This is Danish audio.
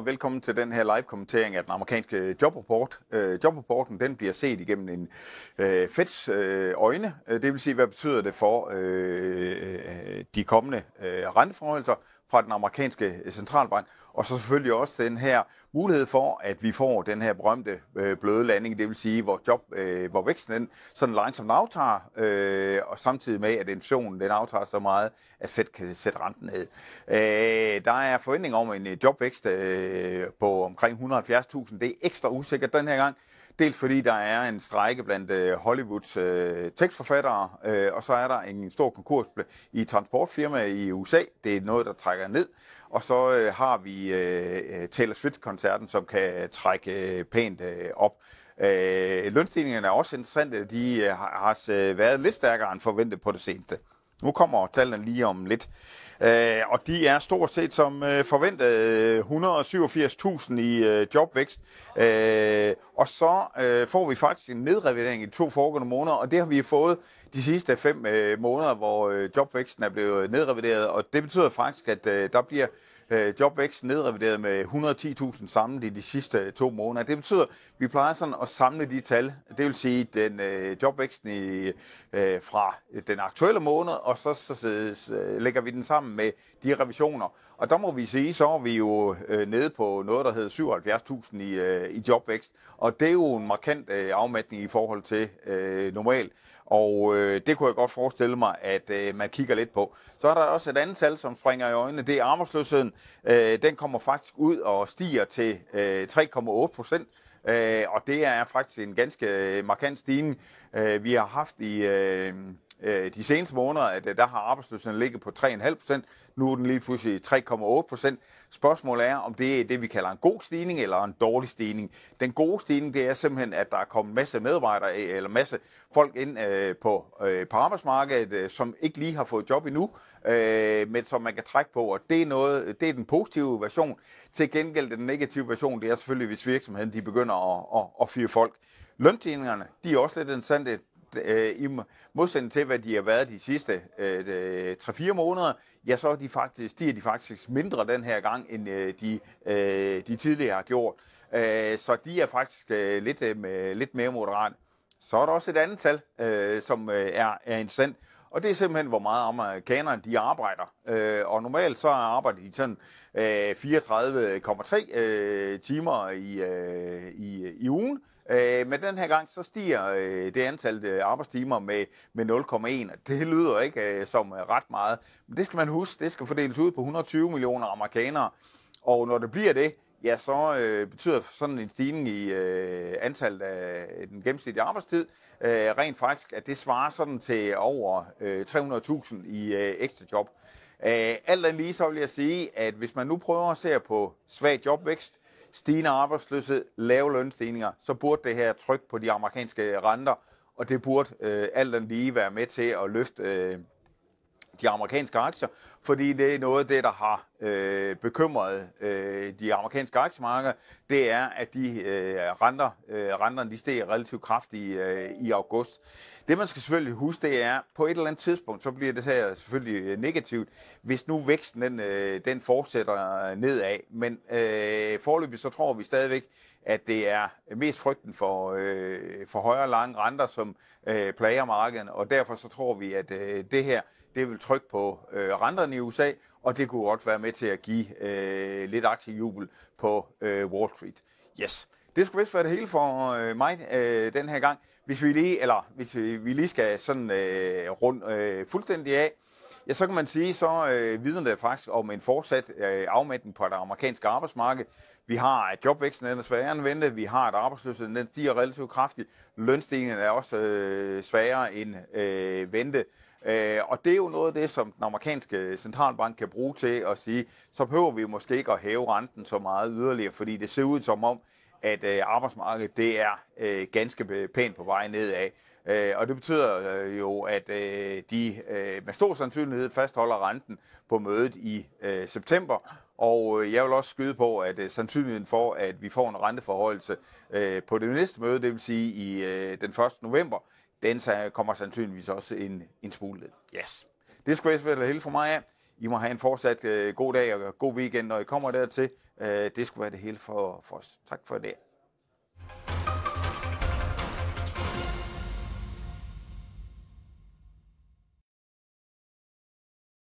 og velkommen til den her live-kommentering af den amerikanske jobrapport. Øh, jobrapporten den bliver set igennem en øh, Feds øh, øjne. Øh, det vil sige, hvad betyder det for øh, øh de kommende øh, renteforholdelser fra den amerikanske øh, centralbank, og så selvfølgelig også den her mulighed for, at vi får den her berømte øh, bløde landing, det vil sige, hvor, job, øh, hvor væksten den sådan langsomt aftager, øh, og samtidig med, at inflationen den aftager så meget, at Fed kan sætte renten ned. Øh, der er forventning om en øh, jobvækst øh, på omkring 170.000. Det er ekstra usikkert den her gang. Dels fordi der er en strække blandt øh, Hollywoods øh, tekstforfattere, øh, og så er der en stor konkurs i transportfirmaer i USA. Det er noget, der trækker ned. Og så øh, har vi øh, øh, Taylor Swift-koncerten, som kan trække øh, pænt øh, op. Øh, lønstigningerne er også interessante. De øh, har, har øh, været lidt stærkere end forventet på det seneste. Nu kommer tallene lige om lidt. Øh, og de er stort set som øh, forventet øh, 187.000 i øh, jobvækst. Øh, og så øh, får vi faktisk en nedrevidering i to foregående måneder, og det har vi fået de sidste fem øh, måneder, hvor øh, jobvæksten er blevet nedrevideret. Og det betyder faktisk, at øh, der bliver øh, jobvækst nedrevideret med 110.000 samlet i de sidste øh, to måneder. Det betyder, at vi plejer sådan at samle de tal, det vil sige den øh, jobvæksten i, øh, fra den aktuelle måned, og så, så, så, så øh, lægger vi den sammen med de revisioner. Og der må vi sige, så er vi jo øh, nede på noget, der hedder 77.000 i, øh, i jobvækst, og det er jo en markant øh, afmatning i forhold til øh, normal. Og øh, det kunne jeg godt forestille mig, at øh, man kigger lidt på. Så er der også et andet tal, som springer i øjnene. Det er arbejdsløsheden. Øh, den kommer faktisk ud og stiger til øh, 3,8 procent. Øh, og det er faktisk en ganske øh, markant stigning. Øh, vi har haft i... Øh, øh, de seneste måneder, at øh, der har arbejdsløsheden ligget på 3,5 procent. Nu er den lige pludselig 3,8 procent. Spørgsmålet er, om det er det, vi kalder en god stigning eller en dårlig stigning. Den gode stigning, det er simpelthen, at der er kommet masse medarbejdere øh, eller masse folk ind øh, på, øh, på arbejdsmarkedet, øh, som ikke lige har fået job endnu, øh, men som man kan trække på, og det er, noget, det er den positive version. Til gengæld den negative version, det er selvfølgelig, hvis virksomheden de begynder at, at, at fyre folk. Lønstigningerne, de er også lidt interessante øh, i modsætning til, hvad de har været de sidste øh, øh 3-4 måneder, ja, så er de faktisk, stiger de faktisk mindre den her gang, end øh, de, øh, de tidligere har gjort. Øh, så de er faktisk øh, lidt, øh, lidt mere moderate. Så er der også et andet tal, øh, som øh, er, er interessant, og det er simpelthen, hvor meget amerikanerne de arbejder. Øh, og normalt så arbejder de sådan øh, 34,3 øh, timer i, øh, i, i ugen. Øh, men den her gang, så stiger øh, det antal øh, arbejdstimer med, med 0,1. Det lyder ikke øh, som øh, ret meget. Men det skal man huske, det skal fordeles ud på 120 millioner amerikanere. Og når det bliver det, ja, så øh, betyder sådan en stigning i øh, antallet af øh, den gennemsnitlige arbejdstid, øh, rent faktisk, at det svarer sådan til over øh, 300.000 i øh, ekstra job. Øh, alt andet lige så vil jeg sige, at hvis man nu prøver at se på svag jobvækst, stigende arbejdsløshed, lave lønstigninger, så burde det her tryk på de amerikanske renter, og det burde øh, alt andet lige være med til at løfte øh, de amerikanske aktier, fordi det er noget af det, der har øh, bekymret øh, de amerikanske aktiemarkeder, det er, at de øh, renter, øh, renterne de steg relativt kraftigt øh, i august. Det man skal selvfølgelig huske, det er, på et eller andet tidspunkt, så bliver det her selvfølgelig øh, negativt, hvis nu væksten den, øh, den fortsætter øh, nedad. Men øh, forløbig så tror vi stadigvæk, at det er mest frygten for, øh, for højere lange renter, som øh, plager markedet, og derfor så tror vi, at øh, det her det vil trykke på øh, renterne i USA, og det kunne godt være med til at give øh, lidt aktiejubel på øh, Wall Street. Yes. Det skulle vist være det hele for øh, mig øh, den her gang. Hvis vi lige, eller hvis vi, vi lige skal sådan øh, rundt øh, fuldstændig af, ja, så kan man sige, så øh, vidner det faktisk om en fortsat øh, afmætning på det amerikanske arbejdsmarked. Vi har, at jobvæksten er sværere end ventet. Vi har, at arbejdsløsheden den stiger relativt kraftigt. Lønstigningen er også øh, sværere end øh, ventet. Øh, og det er jo noget af det, som den amerikanske centralbank kan bruge til at sige, så behøver vi måske ikke at hæve renten så meget yderligere, fordi det ser ud som om, at øh, arbejdsmarkedet det er øh, ganske pænt på vej nedad. Øh, og det betyder øh, jo, at øh, de øh, med stor sandsynlighed fastholder renten på mødet i øh, september. Og øh, jeg vil også skyde på, at øh, sandsynligheden for, at vi får en renteforhøjelse øh, på det næste møde, det vil sige i øh, den 1. november, den kommer sandsynligvis også en, en smule. Yes. Det skulle være hele for mig af. I må have en fortsat øh, god dag og god weekend, når I kommer dertil. Øh, det skulle være det hele for, for os. Tak for det.